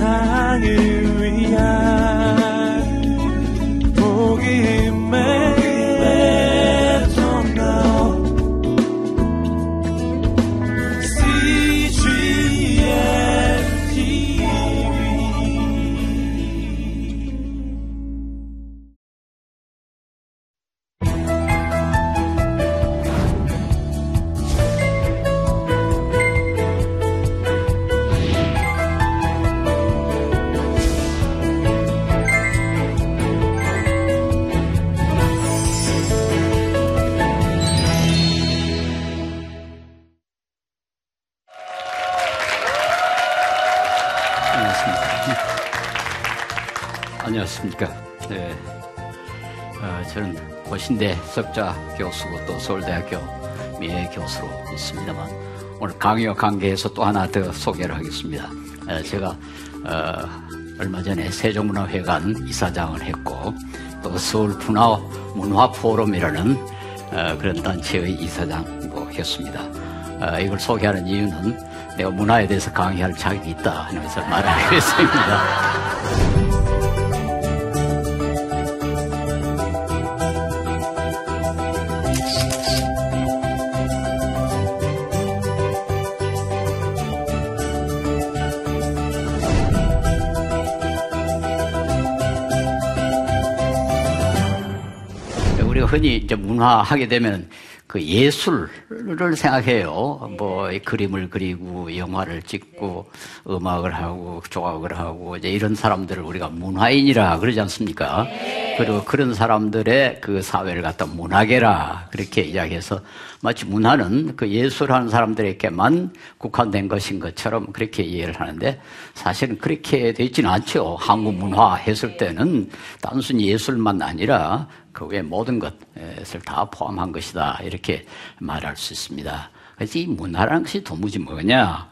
세상을 석자 교수고 또 서울대학교 미래 교수로 있습니다만 오늘 강의와 관계해서 또 하나 더 소개를 하겠습니다. 제가 어, 얼마 전에 세종문화회관 이사장을 했고 또 서울 문화 문화 포럼이라는 어, 그런 단체의 이사장도 했습니다. 어, 이걸 소개하는 이유는 내가 문화에 대해서 강의할 자격이 있다 하면서 말을 하겠습니다. 흔히 이제 문화 하게 되면 그 예술을 생각해요. 뭐 그림을 그리고 영화를 찍고 음악을 하고 조각을 하고 이제 이런 사람들을 우리가 문화인이라 그러지 않습니까? 그리고 그런 사람들의 그 사회를 갖다 문화계라 그렇게 이야기해서 마치 문화는 그 예술하는 사람들에게만 국한된 것인 것처럼 그렇게 이해를 하는데 사실은 그렇게 되지는 않죠. 한국 문화 했을 때는 단순히 예술만 아니라 그 외 모든 것을 다 포함한 것이다. 이렇게 말할 수 있습니다. 그래서 이 문화라는 것이 도무지 뭐냐?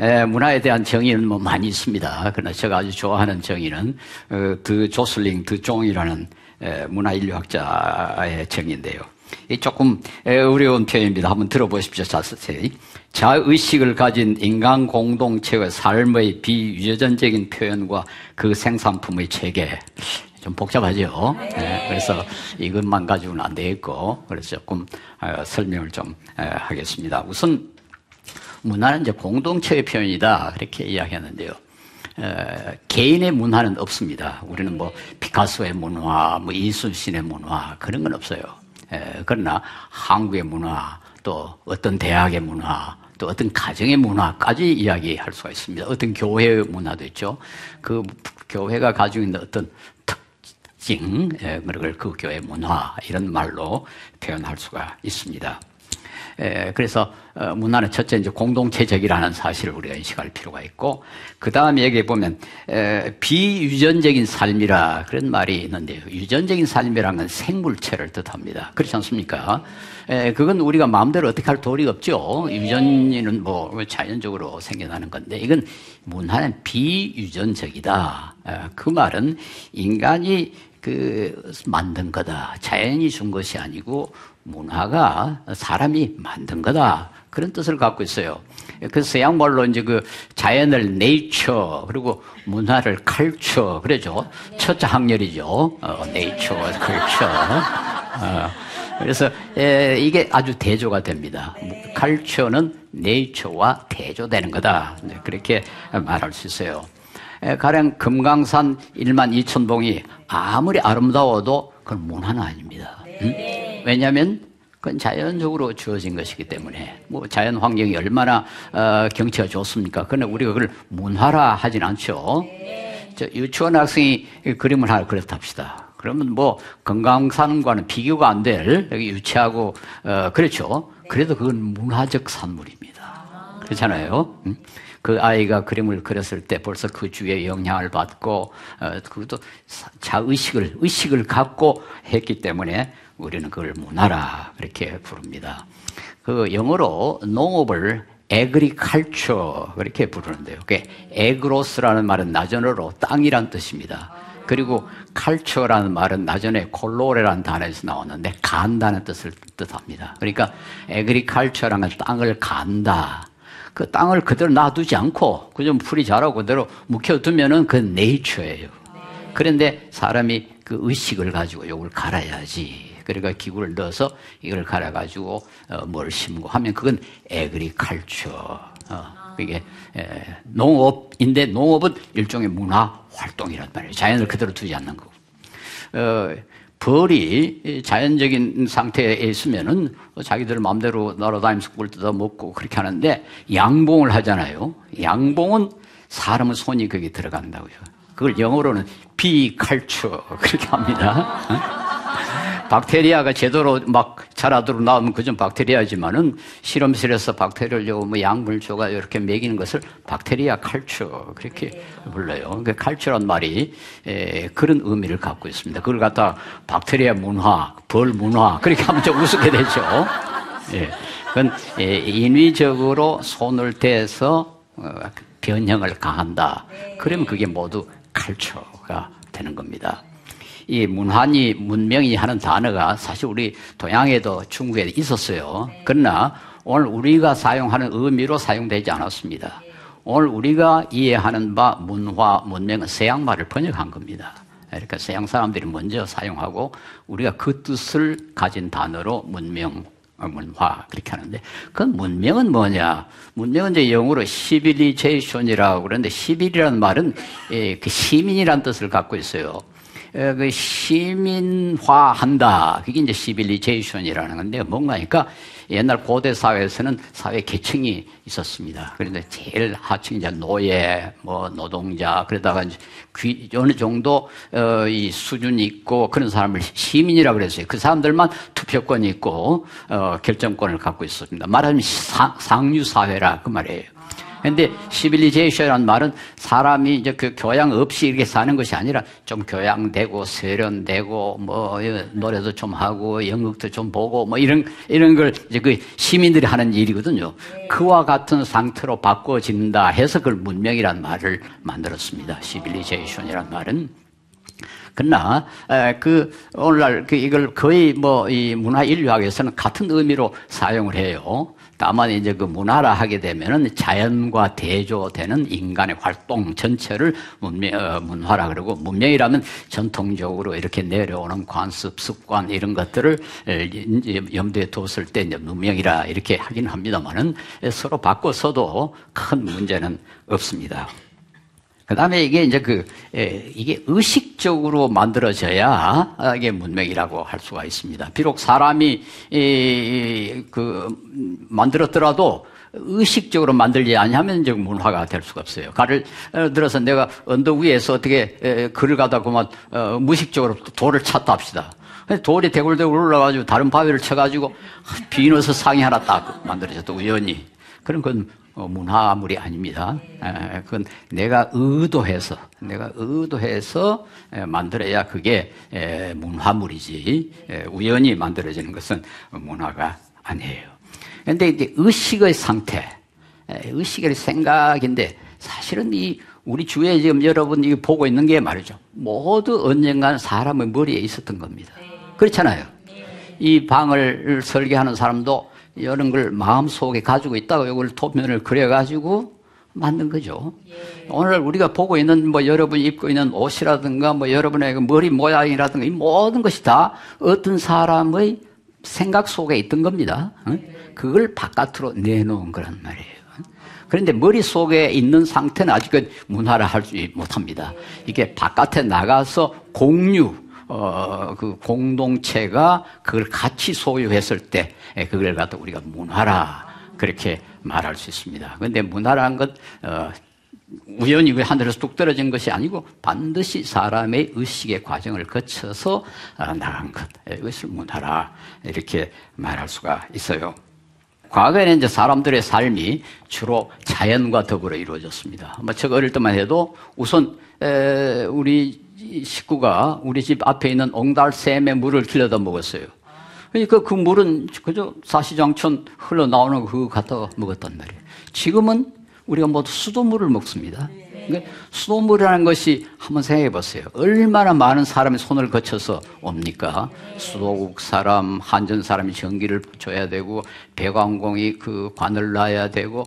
에, 문화에 대한 정의는 뭐 많이 있습니다. 그러나 제가 아주 좋아하는 정의는 어, 드 조슬링 드 종이라는 에, 문화 인류학자의 정의인데요. 이 조금 어려운 표현입니다. 한번 들어보십시오. 자세히. 자의식을 가진 인간 공동체의 삶의 비유전적인 표현과 그 생산품의 체계. 좀 복잡하죠. 네, 그래서 이것만 가지고는 안 되겠고, 그래서 조금 어, 설명을 좀 어, 하겠습니다. 우선 문화는 이제 공동체의 표현이다 그렇게 이야기하는데요. 어, 개인의 문화는 없습니다. 우리는 뭐 피카소의 문화, 뭐 이순신의 문화 그런 건 없어요. 에, 그러나 한국의 문화, 또 어떤 대학의 문화, 또 어떤 가정의 문화까지 이야기할 수가 있습니다. 어떤 교회의 문화도 있죠. 그 교회가 가지고 있는 어떤 특 징, 그걸 그 교회 문화 이런 말로 표현할 수가 있습니다. 그래서 어, 문화는 첫째 이제 공동체적이라는 사실을 우리가 인식할 필요가 있고 그 다음 얘기해 보면 비유전적인 삶이라 그런 말이 있는데요. 유전적인 삶이라는 건 생물체를 뜻합니다. 그렇지 않습니까? 그건 우리가 마음대로 어떻게 할 도리가 없죠. 유전이는 뭐 자연적으로 생겨나는 건데 이건 문화는 비유전적이다. 그 말은 인간이 그 만든 거다. 자연이 준 것이 아니고 문화가 사람이 만든 거다. 그런 뜻을 갖고 있어요. 그 서양 말로 이제 그 자연을 네이처 그리고 문화를 칼처 그러죠. 첫째 학렬이죠. 어, 네이처, 컬처. 어, 그래서 에, 이게 아주 대조가 됩니다. 칼처는 네이처와 대조되는 거다. 네, 그렇게 말할 수 있어요. 에, 가령 금강산 1만 2천 봉이 아무리 아름다워도 그건 문화는 아닙니다. 응? 왜냐하면 그건 자연적으로 주어진 것이기 때문에 뭐 자연 환경이 얼마나 어, 경치가 좋습니까? 그러나 우리가 그걸 문화라 하진 않죠. 저 유치원 학생이 그림을 하나 그렸답시다. 그러면 뭐 건강산과는 비교가 안될 여기 유치하고 어, 그렇죠. 그래도 그건 문화적 산물입니다. 그렇잖아요. 응? 그 아이가 그림을 그렸을 때 벌써 그 주위에 영향을 받고 어, 그것도 자의식을 의식을 갖고 했기 때문에 우리는 그걸 문화라 그렇게 부릅니다. 그 영어로 농업을 agriculture 그렇게 부르는데요. 그 agros라는 말은 나전어로 땅이란 뜻입니다. 그리고 칼처라는 말은 나전에 colere라는 단어에서 나오는데 간다는 뜻을 뜻합니다. 그러니까 에그리칼처라는 땅을 간다. 그 땅을 그대로 놔두지 않고 그좀 풀이 자라고 그대로 묵혀두면은 그 네이처예요. 그런데 사람이 그 의식을 가지고 이걸 갈아야지. 그러니까 기구를 넣어서 이걸 갈아가지고 어, 뭘 심고 하면 그건 에그리칼처. 어, 그게 에, 농업인데 농업은 일종의 문화 활동이란 말이에요. 자연을 그대로 두지 않는 거고. 어, 벌이 자연적인 상태에 있으면은 자기들 마음대로 날아다니면서 꿀 뜯어 먹고 그렇게 하는데 양봉을 하잖아요. 양봉은 사람의 손이 거기 들어간다고요. 그걸 영어로는 비칼처 그렇게 합니다. 박테리아가 제대로 막 자라도록 나오면 그전 박테리아지만은 실험실에서 박테리아를 뭐 약물 줘가 이렇게 먹이는 것을 박테리아 칼처 그렇게 불러요. 그 칼처란 말이 에, 그런 의미를 갖고 있습니다. 그걸 갖다 박테리아 문화, 벌 문화 그렇게 하면 좀 우습게 되죠. 예. 그건 예, 인위적으로 손을 대서 어, 변형을 강한다. 그러면 그게 모두 칼처가 되는 겁니다. 이 문화니 문명이 하는 단어가 사실 우리 동양에도 중국에도 있었어요. 그러나 오늘 우리가 사용하는 의미로 사용되지 않았습니다. 오늘 우리가 이해하는 바 문화, 문명은 서양 말을 번역한 겁니다. 그러니까 서양 사람들이 먼저 사용하고 우리가 그 뜻을 가진 단어로 문명, 문화 그렇게 하는데 그 문명은 뭐냐? 문명은 이제 영어로 civilization이라고 그러는데 civil이라는 말은 예, 그 시민이라는 뜻을 갖고 있어요. 그 시민화한다. 그게 이제 civilization이라는 건데 뭔가니까 옛날 고대 사회에서는 사회 계층이 있었습니다. 그런데 제일 하층 이제 노예, 뭐 노동자 그러다가 귀, 어느 정도 어, 이 수준이 있고 그런 사람을 시민이라 그랬어요. 그 사람들만 투표권이 있고 어, 결정권을 갖고 있었습니다. 말하자면 상류 사회라 그 말이에요. 근데 시빌리제이션이라는 말은 사람이 이제 그 교양 없이 이렇게 사는 것이 아니라 좀 교양되고 세련되고 뭐 노래도 좀 하고 연극도 좀 보고 뭐 이런 이런 걸 이제 그 시민들이 하는 일이거든요. 그와 같은 상태로 바꿔진다 해서 그걸 문명이라는 말을 만들었습니다. 시빌리제이션이라는 말은 그러나 그 오늘날 그 이걸 거의 뭐 이 문화 인류학에서는 같은 의미로 사용을 해요. 다만 이제 그 문화라 하게 되면은 자연과 대조되는 인간의 활동 전체를 문명, 어, 문화라 그러고 문명이라면 전통적으로 이렇게 내려오는 관습, 습관 이런 것들을 염두에 뒀을 때 이제 문명이라 이렇게 하긴 합니다만은 서로 바꿔서도 큰 문제는 없습니다. 그 다음에 이게 이제 그, 예, 이게 의식적으로 만들어져야 이게 문명이라고 할 수가 있습니다. 비록 사람이, 이, 그, 만들었더라도 의식적으로 만들지 않으면 이제 문화가 될 수가 없어요. 가를 들어서 내가 언덕 위에서 어떻게 에, 글을 가다 보면 어, 무식적으로 돌을 찼다 합시다. 돌이 대굴대굴 올라가지고 다른 바위를 쳐가지고 비너서 상이 하나 딱 만들어졌다 우연히. 그런 건 어, 문화물이 아닙니다. 그건 내가 의도해서, 내가 의도해서 만들어야 그게 문화물이지, 우연히 만들어지는 것은 문화가 아니에요. 그런데 이제 의식의 상태, 의식의 생각인데 사실은 이 우리 주위에 지금 여러분 이 보고 있는 게 말이죠. 모두 언젠가는 사람의 머리에 있었던 겁니다. 그렇잖아요. 이 방을 설계하는 사람도 이런 걸 마음속에 가지고 있다고 이걸 도면을 그려가지고 만든 거죠. 예. 오늘 우리가 보고 있는 뭐 여러분이 입고 있는 옷이라든가 뭐 여러분의 그 머리 모양이라든가 이 모든 것이 다 어떤 사람의 생각 속에 있던 겁니다. 그걸 바깥으로 내놓은 거란 말이에요. 그런데 머릿속에 있는 상태는 아직 문화를 할수 못합니다. 이게 바깥에 나가서 공유, 어, 그 공동체가 그걸 같이 소유했을 때 예, 그걸 갖다 우리가 문화라 그렇게 말할 수 있습니다. 그런데 문화라는 것 어, 우연히 그 하늘에서 뚝 떨어진 것이 아니고 반드시 사람의 의식의 과정을 거쳐서 어, 나간 것. 예, 이것을 문화라 이렇게 말할 수가 있어요. 과거에는 이제 사람들의 삶이 주로 자연과 더불어 이루어졌습니다. 뭐 제가 어릴 때만 해도 우선 우리 식구가 우리 집 앞에 있는 옹달샘의 물을 길러다 먹었어요. 그러니까 그 물은 그저 사시장천 흘러나오는 그 갖다가 먹었단 말이에요. 지금은 우리가 모두 수돗물을 먹습니다. 그러니까 수돗물이라는 것이 한번 생각해 보세요. 얼마나 많은 사람의 손을 거쳐서 옵니까? 수도국 사람, 한전 사람이 전기를 줘야 되고, 배관공이 그 관을 놔야 되고,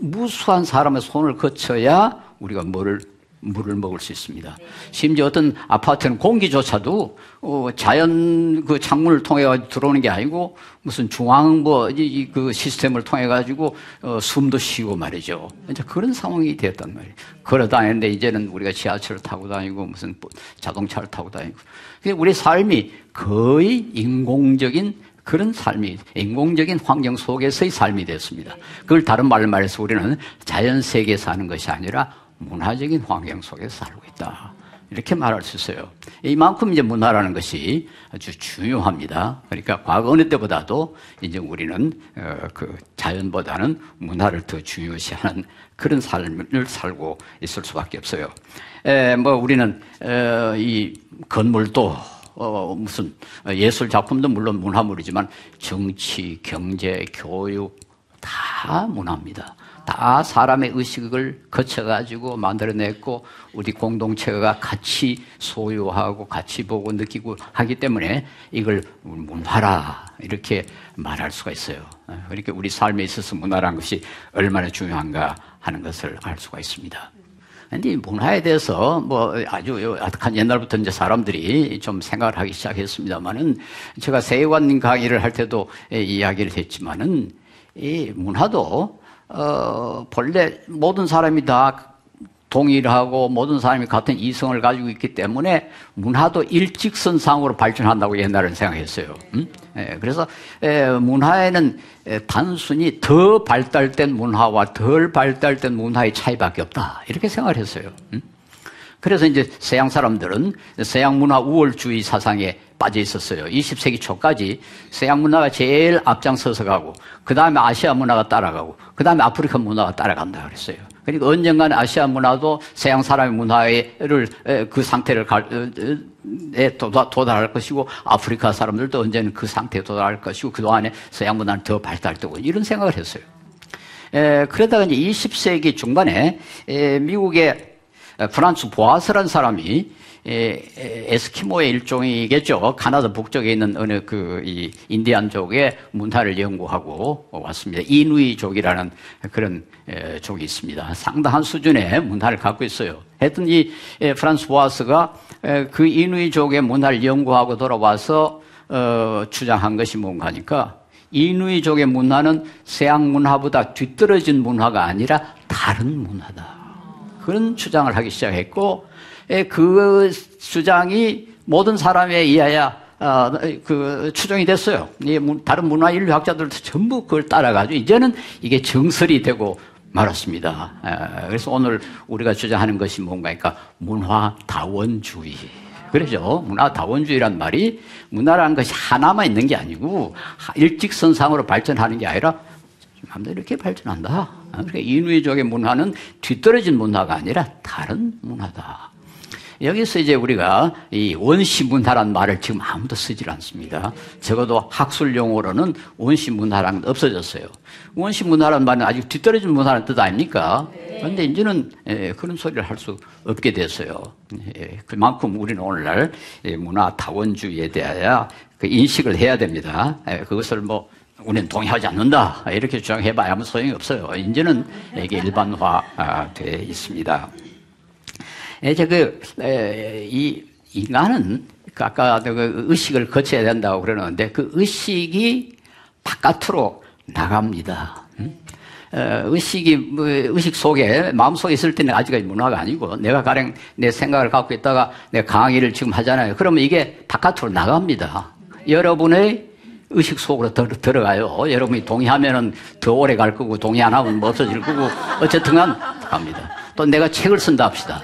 무수한 사람의 손을 거쳐야 우리가 뭐를 물을 먹을 수 있습니다. 심지어 어떤 아파트는 공기조차도 어, 자연 그 창문을 통해 가지고 들어오는 게 아니고 무슨 중앙부 이, 그 시스템을 통해 가지고 어, 숨도 쉬고 말이죠. 이제 그런 상황이 되었단 말이에요. 걸어 다니는데 이제는 우리가 지하철을 타고 다니고 무슨 뭐 자동차를 타고 다니고. 우리 삶이 거의 인공적인 그런 삶이 인공적인 환경 속에서의 삶이 됐습니다. 그걸 다른 말로 말해서 우리는 자연 세계에 사는 것이 아니라 문화적인 환경 속에서 살고 있다. 이렇게 말할 수 있어요. 이만큼 이제 문화라는 것이 아주 중요합니다. 그러니까 과거 어느 때보다도 이제 우리는 어, 그 자연보다는 문화를 더 중요시하는 그런 삶을 살고 있을 수밖에 없어요. 에, 뭐 우리는 어, 이 건물도 어, 무슨 예술 작품도 물론 문화물이지만 정치, 경제, 교육 다 문화입니다. 다 사람의 의식을 거쳐가지고 만들어냈고 우리 공동체가 같이 소유하고 같이 보고 느끼고 하기 때문에 이걸 문화라 이렇게 말할 수가 있어요. 그러니까 우리 삶에 있어서 문화라는 것이 얼마나 중요한가 하는 것을 알 수가 있습니다. 근데 문화에 대해서 뭐 아주 아득한 옛날부터 이제 사람들이 좀 생각을 하기 시작했습니다만은 제가 세관 강의를 할 때도 이야기를 했지만은 이 문화도 어 본래 모든 사람이 다 동일하고 모든 사람이 같은 이성을 가지고 있기 때문에 문화도 일직선상으로 발전한다고 옛날에는 생각했어요. 음? 예, 그래서 에, 문화에는 에, 단순히 더 발달된 문화와 덜 발달된 문화의 차이밖에 없다 이렇게 생각을 했어요. 음? 그래서 이제 서양 사람들은 서양 문화 우월주의 사상에 빠져 있었어요. 20세기 초까지 서양 문화가 제일 앞장서서 가고, 그 다음에 아시아 문화가 따라가고, 그 다음에 아프리카 문화가 따라간다 그랬어요. 그러니까 언젠간 아시아 문화도 서양 사람의 문화를 그 상태를 갈, 에 도달할 것이고 아프리카 사람들도 언제는 그 상태에 도달할 것이고 그동안에 서양 문화는 더 발달되고 이런 생각을 했어요. 에, 그러다가 이제 20세기 중반에 에, 미국의 프란츠 보아스라는 사람이 에스키모의 일종이겠죠. 카나다 북쪽에 있는 어느 그 이 인디안족의 문화를 연구하고 왔습니다. 이누이족이라는 그런 족이 있습니다. 상당한 수준의 문화를 갖고 있어요. 하여튼 이 프란스 보아스가 그 이누이족의 문화를 연구하고 돌아와서 어, 주장한 것이 뭔가 하니까 이누이족의 문화는 서양 문화보다 뒤떨어진 문화가 아니라 다른 문화다. 그런 주장을 하기 시작했고 예, 그 주장이 모든 사람에 의하여 어, 그 추정이 됐어요. 다른 문화 인류학자들도 전부 그걸 따라가지고 이제는 이게 정설이 되고 말았습니다. 예, 그래서 오늘 우리가 주장하는 것이 뭔가니까 문화 다원주의. 그러죠. 문화 다원주의란 말이 문화라는 것이 하나만 있는 게 아니고 일직선상으로 발전하는 게 아니라 마음대로 이렇게 발전한다. 그러니까 인위적인 문화는 뒤떨어진 문화가 아니라 다른 문화다. 여기서 이제 우리가 이 원시 문화란 말을 지금 아무도 쓰질 않습니다. 적어도 학술 용어로는 원시 문화란 없어졌어요. 원시 문화란 말은 아직 뒤떨어진 문화라는 뜻 아닙니까? 그런데 이제는 예, 그런 소리를 할 수 없게 됐어요. 예, 그만큼 우리는 오늘날 문화 다원주의에 대하여 그 인식을 해야 됩니다. 예, 그것을 뭐 우리는 동의하지 않는다 이렇게 주장해봐야 아무 소용이 없어요. 이제는 이게 일반화돼 있습니다. 이제 그, 이, 인간은 그 아까 그 의식을 거쳐야 된다고 그러는데 그 의식이 바깥으로 나갑니다. 의식이, 뭐 의식 속에, 마음 속에 있을 때는 아직까지 문화가 아니고 내가 가령 내 생각을 갖고 있다가 내 강의를 지금 하잖아요. 그러면 이게 바깥으로 나갑니다. 여러분의 의식 속으로 들, 어가요 여러분이 동의하면은 더 오래 갈 거고 동의 안 하면 뭐 없어질 거고 어쨌든 간 갑니다. 또 내가 책을 쓴다 합시다.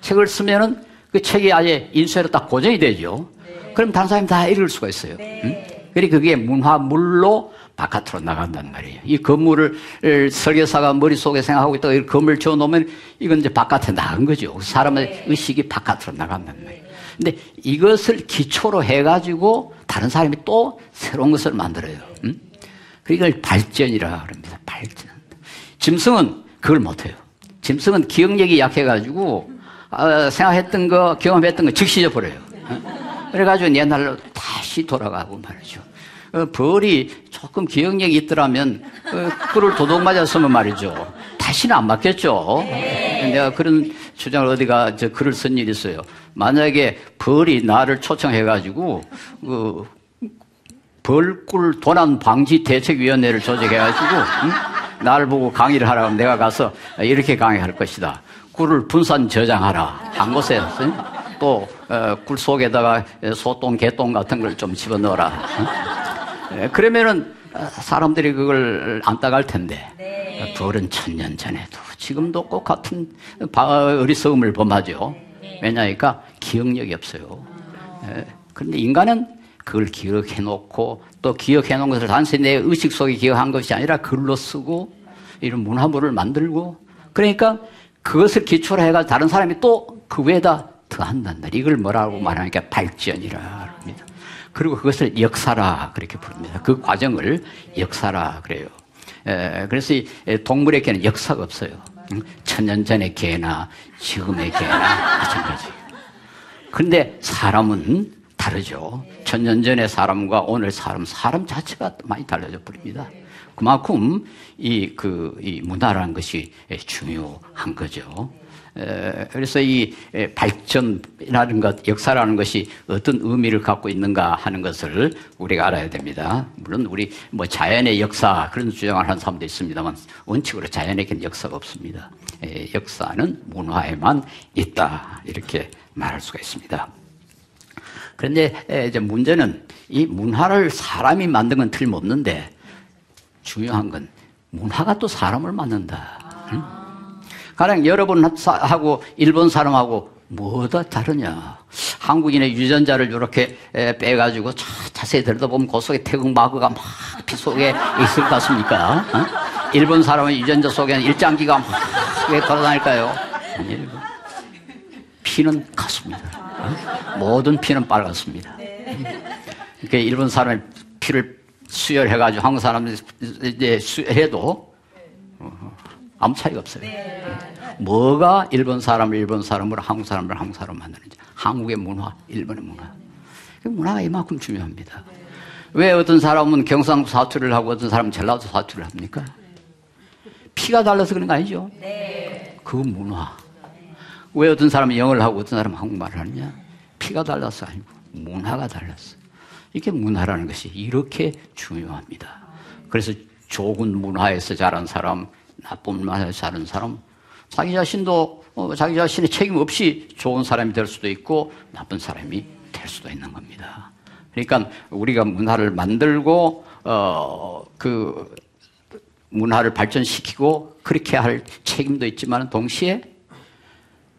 책을 쓰면은 그 책이 아예 인쇄로 딱 고정이 되죠. 그럼 다른 사람이 다 읽을 수가 있어요. 응? 그러니까 그게 문화물로 바깥으로 나간단 말이에요. 이 건물을 설계사가 머릿속에 생각하고 있다가 이 건물을 지어 놓으면 이건 이제 바깥에 나간 거죠. 사람의 의식이 바깥으로 나간단 말이에요. 근데 이것을 기초로 해가지고 다른 사람이 또 새로운 것을 만들어요. 응? 그러니까 발전이라 그럽니다. 발전. 짐승은 그걸 못해요. 짐승은 기억력이 약해가지고 어, 생각했던 거, 경험했던 거 즉시 잊어버려요. 어? 그래가지고 옛날로 다시 돌아가고 말이죠. 어, 벌이 조금 기억력이 있더라면 어, 꿀을 도둑 맞았으면 말이죠. 다시는 안 맞겠죠. 내가 그런 주장을 어디가 저 글을 쓴 일이 있어요. 만약에 벌이 나를 초청해가지고 그 벌꿀 도난 방지 대책위원회를 조직해가지고 응? 나를 보고 강의를 하라고 하면 내가 가서 이렇게 강의할 것이다. 꿀을 분산 저장하라. 한 곳에 또꿀 어, 속에다가 소똥, 개똥 같은 걸 좀 집어넣어라. 응? 그러면은 사람들이 그걸 안 따갈 텐데 네. 벌은 천년 전에도 지금도 꼭 같은 어리석음을 범하죠. 왜냐니까 기억력이 없어요. 그런데 인간은 그걸 기억해 놓고 또 기억해 놓은 것을 단순히 내 의식 속에 기억한 것이 아니라 글로 쓰고 이런 문화물을 만들고 그러니까 그것을 기초로 해가 다른 사람이 또 그 외에다 더한단 말이에요. 이걸 뭐라고 말하니까 발전이라. 그리고 그것을 역사라 그렇게 부릅니다. 그 과정을 역사라 그래요. 에, 그래서 이 동물에게는 역사가 없어요. 천년 전의 개나 지금의 개나 마찬가지. 그런데 사람은 다르죠. 천년 전의 사람과 오늘 사람, 사람 자체가 많이 달라져 버립니다. 그만큼 이, 그, 이 문화라는 것이 중요한 거죠. 그래서 이 발전이라는 것, 역사라는 것이 어떤 의미를 갖고 있는가 하는 것을 우리가 알아야 됩니다. 물론 우리 뭐 자연의 역사 그런 주장을 하는 사람도 있습니다만 원칙으로 자연에게는 역사가 없습니다. 역사는 문화에만 있다. 이렇게 말할 수가 있습니다. 그런데 이제 문제는 이 문화를 사람이 만든 건 틀림없는데 중요한 건 문화가 또 사람을 만든다. 응? 가령 여러분하고 일본 사람하고 뭐가 다르냐. 한국인의 유전자를 이렇게 빼가지고 자세히 들여다보면 그 속에 태극 마그가 막 피 속에 있을 것 같습니까? 어? 일본 사람의 유전자 속에는 일장기가 막 돌아다닐까요? 아니에요. 피는 같습니다. 어? 모든 피는 빨갛습니다. 그러니까 일본 사람의 피를 수혈해가지고 한국 사람들이 이제 수혈해도 아무 차이가 없어요. 네. 뭐가 일본 사람을 일본 사람으로 한국 사람을 한국 사람 만드는지. 한국의 문화, 일본의 문화. 그 문화가 이만큼 중요합니다. 왜 어떤 사람은 경상도 사투리를 하고 어떤 사람은 전라도 사투리를 합니까? 피가 달라서 그런 거 아니죠? 그 문화. 왜 어떤 사람은 영어를 하고 어떤 사람은 한국말을 하느냐? 피가 달라서 아니고 문화가 달랐어. 이게 문화라는 것이 이렇게 중요합니다. 그래서 좋은 문화에서 자란 사람, 나쁜 말을 사는 사람, 자기 자신도 어, 자기 자신의 책임 없이 좋은 사람이 될 수도 있고 나쁜 사람이 될 수도 있는 겁니다. 그러니까 우리가 문화를 만들고 어, 그 문화를 발전시키고 그렇게 할 책임도 있지만 동시에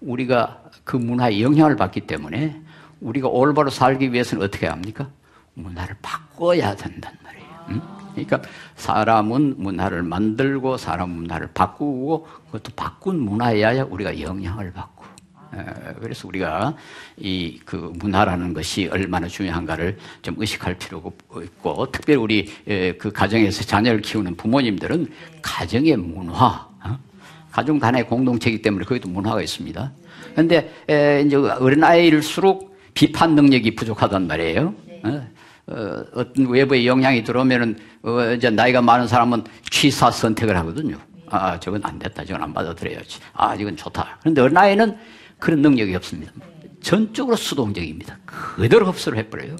우리가 그 문화에 영향을 받기 때문에 우리가 올바로 살기 위해서는 어떻게 합니까? 문화를 바꿔야 된단 말이에요. 응? 그러니까 사람은 문화를 만들고 사람 문화를 바꾸고 그것도 바꾼 문화여야 우리가 영향을 받고 그래서 우리가 이 그 문화라는 것이 얼마나 중요한가를 좀 의식할 필요가 있고 특별히 우리 그 가정에서 자녀를 키우는 부모님들은 가정의 문화, 어? 가정 단의 공동체이기 때문에 거기도 문화가 있습니다. 그런데 이제 어린 아이일수록 비판 능력이 부족하단 말이에요. 어? 어, 어떤 외부의 영향이 들어오면은 어, 이제 나이가 많은 사람은 취사 선택을 하거든요. 아, 저건 안 됐다. 저건 안 받아들여야지. 아, 이건 좋다. 그런데 어린 아이는 그런 능력이 없습니다. 전적으로 수동적입니다. 그대로 흡수를 해버려요.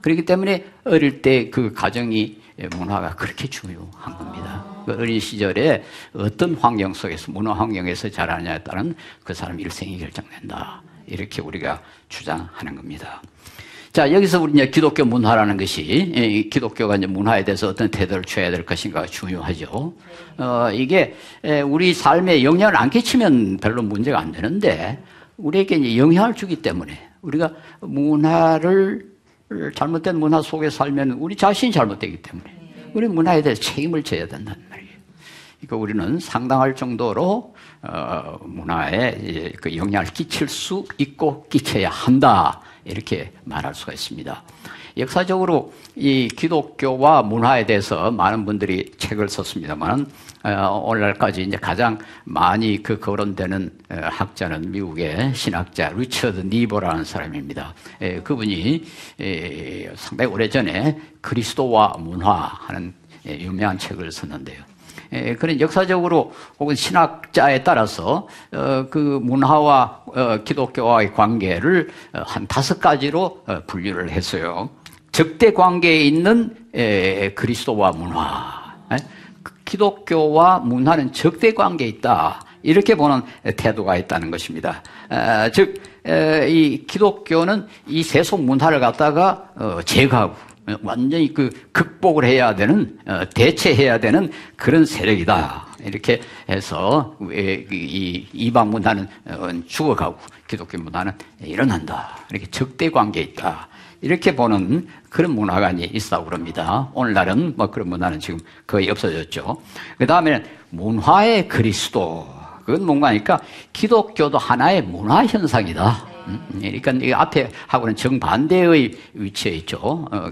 그렇기 때문에 어릴 때 그 가정이 문화가 그렇게 중요한 겁니다. 그 어린 시절에 어떤 환경 속에서 문화 환경에서 자라냐에 따른 그 사람 일생이 결정된다. 이렇게 우리가 주장하는 겁니다. 자, 여기서 우리 이제 기독교 문화라는 것이, 기독교가 이제 문화에 대해서 어떤 태도를 취해야 될 것인가 중요하죠. 어, 이게 우리 삶에 영향을 안 끼치면 별로 문제가 안 되는데, 우리에게 이제 영향을 주기 때문에, 우리가 문화를, 잘못된 문화 속에 살면 우리 자신이 잘못되기 때문에, 우리 문화에 대해서 책임을 져야 된단 말이에요. 그러니까 우리는 상당할 정도로, 어, 문화에 그 영향을 끼칠 수 있고 끼쳐야 한다. 이렇게 말할 수가 있습니다. 역사적으로 이 기독교와 문화에 대해서 많은 분들이 책을 썼습니다만 어, 오늘날까지 이제 가장 많이 그 거론되는 어, 학자는 미국의 신학자 리처드 니버라는 사람입니다. 에, 그분이 에, 상당히 오래전에 그리스도와 문화 하는 에, 유명한 책을 썼는데요. 에, 그런 역사적으로 혹은 신학자에 따라서 어, 그 문화와 어, 기독교와의 관계를 어, 한 다섯 가지로 어, 분류를 했어요. 적대 관계에 있는 에, 그리스도와 문화, 에? 기독교와 문화는 적대 관계에 있다. 이렇게 보는 태도가 있다는 것입니다. 어, 즉, 에, 이 기독교는 이 세속 문화를 갖다가 어, 제거하고 완전히 그 극복을 해야 되는 어, 대체해야 되는 그런 세력이다. 이렇게 해서 왜이 이방 문화는 어, 죽어가고 기독교 문화는 일어난다. 이렇게 적대 관계에 있다. 이렇게 보는 그런 문화가 있다고 그럽니다. 오늘날은 뭐 그런 문화는 지금 거의 없어졌죠. 그 다음에 문화의 그리스도. 그건 뭔가니까 기독교도 하나의 문화 현상이다. 음, 그러니까 이 앞에 하고는 정반대의 위치에 있죠. 어,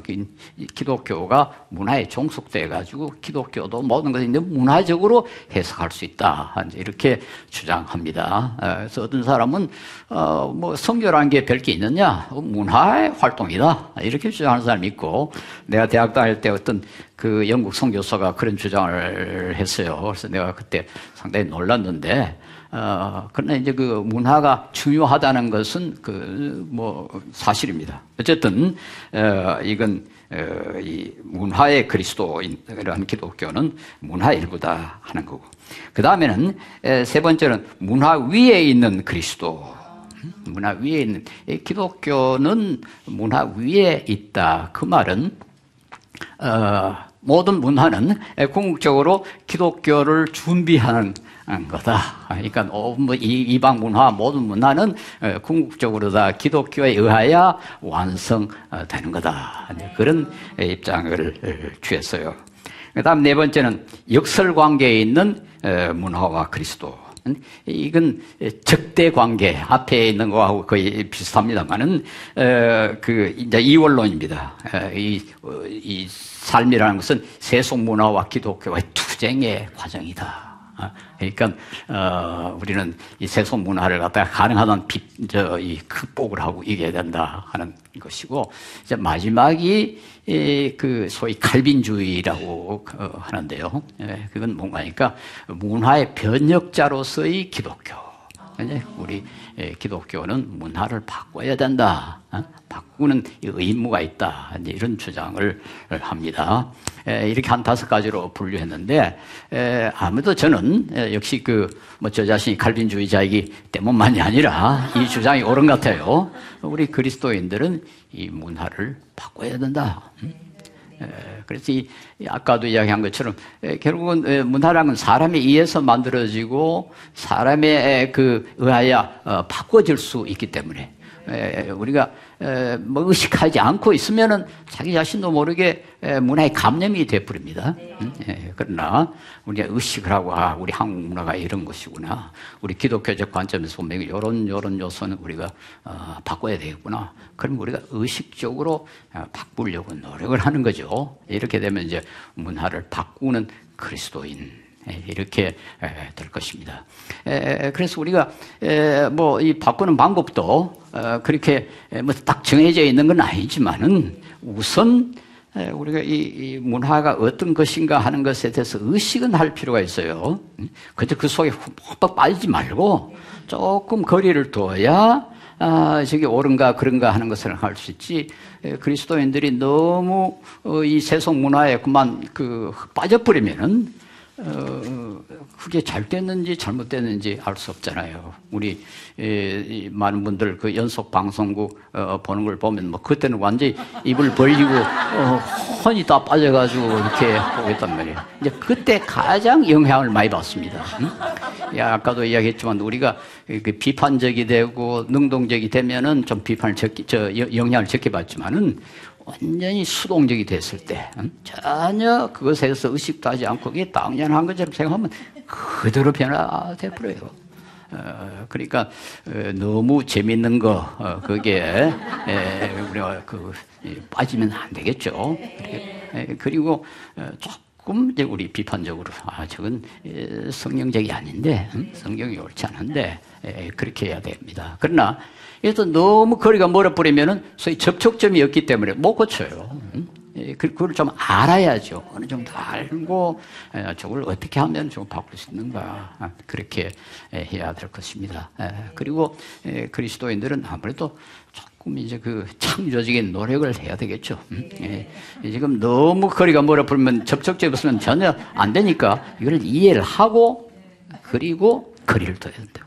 기독교가 문화에 종속돼 가지고 기독교도 모든 것을 문화적으로 해석할 수 있다. 이렇게 주장합니다. 어, 그래서 어떤 사람은 어, 뭐 성교라는 게별 게 있느냐? 문화의 활동이다. 이렇게 주장하는 사람이 있고 내가 대학 다닐 때 어떤 그 영국 선교사가 그런 주장을 했어요. 그래서 내가 그때 상당히 놀랐는데 어, 그러나 이제 그 문화가 중요하다는 것은 그 뭐 사실입니다. 어쨌든 어, 이건 어, 이 문화의 그리스도인이라는 기독교는 문화 일부다 하는 거고. 그 다음에는 세 번째는 문화 위에 있는 그리스도. 문화 위에 있는 기독교는 문화 위에 있다. 그 말은 어, 모든 문화는 궁극적으로 기독교를 준비하는 거다. 그러니까 뭐 이방 문화 모든 문화는 어, 궁극적으로 다 기독교에 의하여 완성되는 거다. 그런 입장을 취했어요. 그다음 네 번째는 역설 관계에 있는 어, 문화와 그리스도. 이건 적대 관계 앞에 있는 거하고 거의 비슷합니다만은 어, 그 이제 이원론입니다. 이, 이 삶이라는 것은 세속 문화와 기독교의 투쟁의 과정이다. 아, 그러니까 어, 우리는 이 세속 문화를 갖다가 가능하던 비, 저, 이 극복을 하고 이겨야 된다 하는 것이고 이제 마지막이 이, 그 소위 칼빈주의라고 어, 하는데요. 예, 그건 뭔가니까 문화의 변혁자로서의 기독교. 우리 예, 기독교는 문화를 바꿔야 된다. 어? 바꾸는 의무가 있다. 이런 주장을 합니다. 예, 이렇게 한 다섯 가지로 분류했는데 예, 아무도 저는 역시 그 뭐 저 자신이 칼빈주의자이기 때문만이 아니라 이 주장이 옳은 것 같아요. 우리 그리스도인들은 이 문화를 바꿔야 된다. 음? 그래서 이, 아까도 이야기한 것처럼 결국은 문화라는 사람에 의해서 만들어지고 사람의 그 의하여 어, 바꿔질 수 있기 때문에 우리가 뭐 의식하지 않고 있으면은 자기 자신도 모르게 문화의 감염이 돼버립니다. 음? 그러나 우리가 의식을 하고 아 우리 한국 문화가 이런 것이구나. 우리 기독교적 관점에서 보면 이런 이런 요소는 우리가 어, 바꿔야 되겠구나. 그럼 우리가 의식적으로 어, 바꾸려고 노력을 하는 거죠. 이렇게 되면 이제 문화를 바꾸는 그리스도인 이렇게 될 것입니다. 그래서 우리가 뭐 이 바꾸는 방법도 어, 그렇게 뭐 딱 정해져 있는 건 아니지만은 우선 우리가 이, 문화가 어떤 것인가 하는 것에 대해서 의식은 할 필요가 있어요. 그저 그 속에 훅 빠지지 말고 조금 거리를 둬야 아, 저게 옳은가 그런가 하는 것을 할 수 있지. 그리스도인들이 너무 어, 이 세속 문화에 그만 그 빠져버리면은 어, 그게 잘 됐는지 잘못됐는지 알 수 없잖아요. 우리 에, 많은 분들 그 연속 방송국 어, 보는 걸 보면 뭐 그때는 완전히 입을 벌리고 어, 혼이 다 빠져가지고 이렇게 보겠단 말이에요. 이제 그때 가장 영향을 많이 받습니다. 응? 야, 아까도 이야기했지만 우리가 그 비판적이 되고 능동적이 되면은 좀 비판을 적게, 저 영향을 적게 받지만은 완전히 수동적이 됐을 때 전혀 그것에서 의식도 하지 않고 그게 당연한 것처럼 생각하면 그대로 변화돼 버려요. 어, 그러니까 어, 너무 재밌는 거 어, 그게 에, 우리가 그 빠지면 안 되겠죠. 에, 그리고 어, 조금 이제 우리 비판적으로 아 저건 성경적이 아닌데 음? 성경이 옳지 않은데 에, 그렇게 해야 됩니다. 그러나 그래서 너무 거리가 멀어버리면은 소위 접촉점이 없기 때문에 못 고쳐요. 예, 그, 그걸 좀 알아야죠. 어느 정도 알고 에, 저걸 어떻게 하면 좀 바꿀 수 있는가 아, 그렇게 에, 해야 될 것입니다. 에, 그리고 에, 그리스도인들은 아무래도 조금 이제 그 창조적인 노력을 해야 되겠죠. 음? 예. 지금 너무 거리가 멀어 불면 접촉점이 없으면 전혀 안 되니까 이걸 이해를 하고 그리고 거리를 둬야 된다.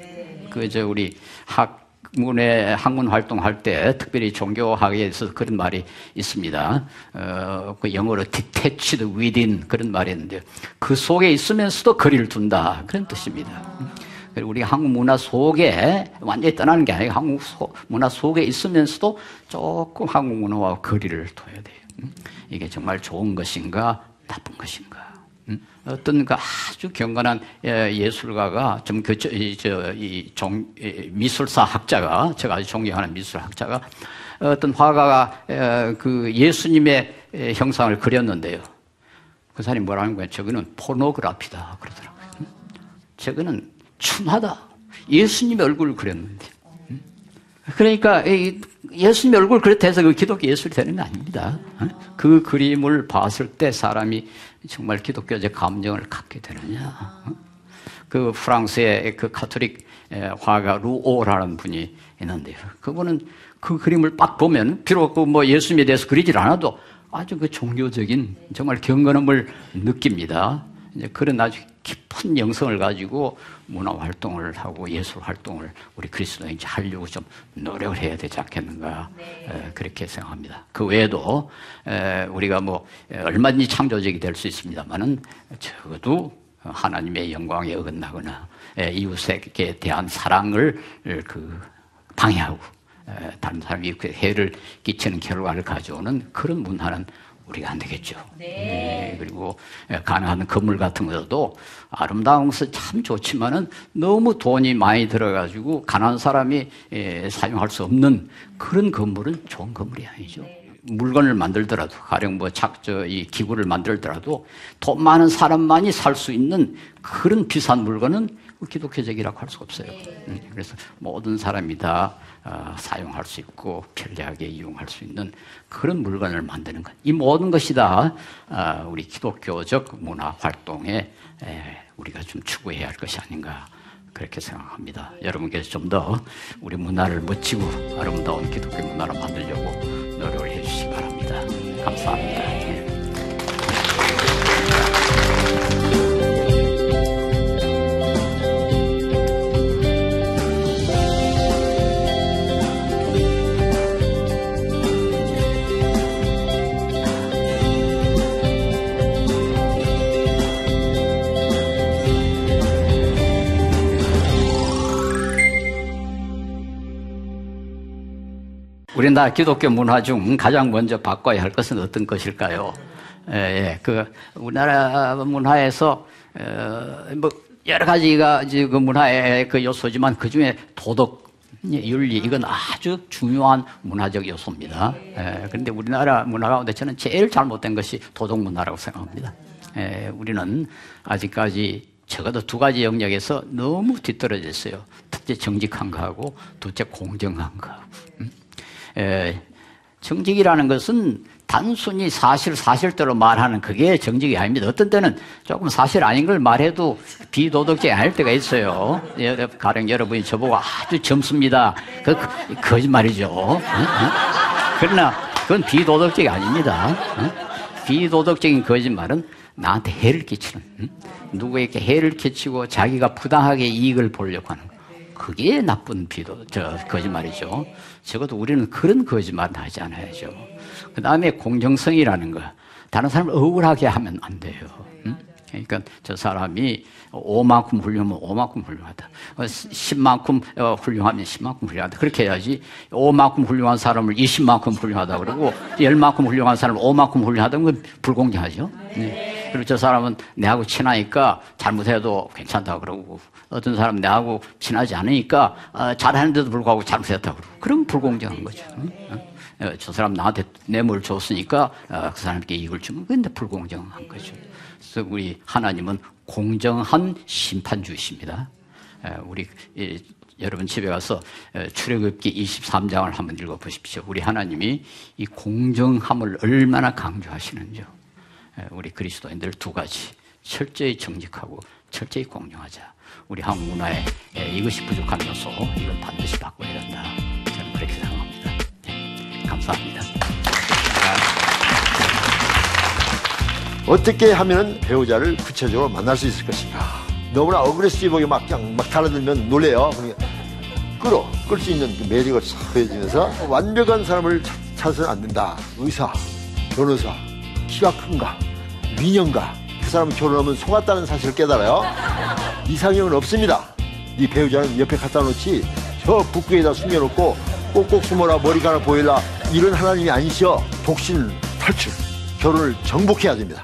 그저 우리 학 문의 학문 활동할 때 특별히 종교학에 있어서 그런 말이 있습니다. 어, 그 영어로 detached within 그런 있는데 그 속에 있으면서도 거리를 둔다 그런 뜻입니다. 그리고 우리 한국 문화 속에 완전히 떠나는 게 아니고 한국 소, 문화 속에 있으면서도 조금 한국 문화와 거리를 둬야 돼요. 음? 이게 정말 좋은 것인가 나쁜 것인가. 음? 어떤 그 아주 경건한 예, 예술가가 좀 그, 저, 이, 종, 미술사 학자가, 제가 아주 존경하는 미술 학자가 어떤 화가가 그 예수님의 형상을 그렸는데요. 그 사람이 뭐라는 거예요? 저거는 포노그라피다. 그러더라고요. 음? 저거는 춤하다. 예수님의 얼굴을 그렸는데. 그러니까 예수님의 얼굴 그렇다 해서 그 기독교 예술이 되는 게 아닙니다. 그 그림을 봤을 때 사람이 정말 기독교적 감정을 갖게 되느냐. 그 프랑스의 그 카톨릭 화가 루오라는 분이 있는데요. 그분은 그 그림을 딱 보면 비록 그뭐 예수님에 대해서 그리질 않아도 아주 그 종교적인 정말 경건함을 느낍니다. 이제 그런 아주 깊은 영성을 가지고 문화 활동을 하고 예술 활동을 우리 그리스도인이 하려고 좀 노력을 해야 되지 않겠는가 네. 에, 그렇게 생각합니다. 그 외에도 에, 우리가 뭐 얼마든지 창조적이 될 수 있습니다만은 적어도 하나님의 영광에 어긋나거나 에, 이웃에게 대한 사랑을 그 방해하고 다른 사람이 그 해를 끼치는 결과를 가져오는 그런 문화는 우리가 안 되겠죠. 네. 네. 그리고 가능한 건물 같은 것도 아름다운 것은 참 좋지만은 너무 돈이 많이 들어가지고 가난한 사람이 예, 사용할 수 없는 그런 건물은 좋은 건물이 아니죠. 네. 물건을 만들더라도 가령 뭐 착저 이 기구를 만들더라도 돈 많은 사람만이 살 수 있는 그런 비싼 물건은 기독교적이라고 할 수가 없어요. 네. 음, 그래서 모든 사람이 다 어, 사용할 수 있고 편리하게 이용할 수 있는 그런 물건을 만드는 것. 이 모든 것이 다 어, 우리 기독교적 문화 활동에 우리가 좀 추구해야 할 것이 아닌가 그렇게 생각합니다. 여러분께서 좀 더 우리 문화를 멋지고 아름다운 기독교 문화로 만들려고 노력을 해주시기 바랍니다. 감사합니다. 우리나라 기독교 문화 중 가장 먼저 바꿔야 할 것은 어떤 것일까요? 예, 예. 그 우리나라 문화에서 어, 뭐 여러 가지가 그 문화의 그 요소지만 그 중에 도덕 윤리 이건 아주 중요한 문화적 요소입니다. 예, 그런데 우리나라 문화 가운데 저는 제일 잘못된 것이 도덕 문화라고 생각합니다. 예, 우리는 아직까지 적어도 두 가지 영역에서 너무 뒤떨어져 있어요. 첫째 정직한 거하고 둘째 공정한 거하고. 음? 에, 정직이라는 것은 단순히 사실 사실대로 말하는 그게 정직이 아닙니다. 어떤 때는 조금 사실 아닌 걸 말해도 비도덕적이 아닐 때가 있어요. 가령 여러분이 저보고 아주 젊습니다. 그, 그 거짓말이죠. 그러나 그건 비도덕적이 아닙니다. 비도덕적인 거짓말은 나한테 해를 끼치는 누구에게 해를 끼치고 자기가 부당하게 이익을 보려고 하는 그게 나쁜 비도 저 거짓말이죠. 적어도 우리는 그런 거짓말은 하지 않아야죠. 그 다음에 공정성이라는 거. 다른 사람을 억울하게 하면 안 돼요. 응? 그러니까 저 사람이 5만큼 훌륭하면 5만큼 훌륭하다. 10만큼 어, 훌륭하면 10만큼 훌륭하다. 그렇게 해야지 5만큼 훌륭한 사람을 20만큼 훌륭하다 그러고 10만큼 훌륭한 사람을 5만큼 훌륭하다는 건 불공정하죠. 네. 그리고 저 사람은 내하고 친하니까 잘못해도 괜찮다 그러고 어떤 사람은 내하고 친하지 않으니까 어, 잘하는데도 불구하고 잘못했다 그러고 그럼 불공정한 거죠. 어? 저 사람 나한테 뇌물 줬으니까 어, 그 사람에게 이익을 주면 그건 불공정한 거죠. 그래서 우리 하나님은 공정한 심판주이십니다. 우리 여러분 집에 가서 출애굽기 23장을 한번 읽어보십시오. 우리 하나님이 이 공정함을 얼마나 강조하시는지요. 에, 우리 그리스도인들 두 가지 철저히 정직하고 철저히 공정하자. 우리 한국 문화에 에, 이것이 부족한 요소 이걸 반드시 바꿔야 된다. 저는 그렇게 생각합니다. 네, 감사합니다. 어떻게 하면 배우자를 구체적으로 만날 수 있을 것인가? 너무나 어그레시브하게 막 그냥 막 달아들면 놀래요. 그러니까 끌어 끌 수 있는 그 매력을 싹 보여주면서 완벽한 사람을 찾- 찾아서는 안 된다. 의사, 변호사, 키가 큰가, 미녀인가. 그 사람은 결혼하면 속았다는 사실을 깨달아요. 이상형은 없습니다. 네 배우자는 옆에 갖다 놓지 저 북구에다 숨겨놓고 꼭꼭 숨어라 머리카락 보일라 이런 하나님이 아니시여 독신 탈출 결혼을 정복해야 됩니다.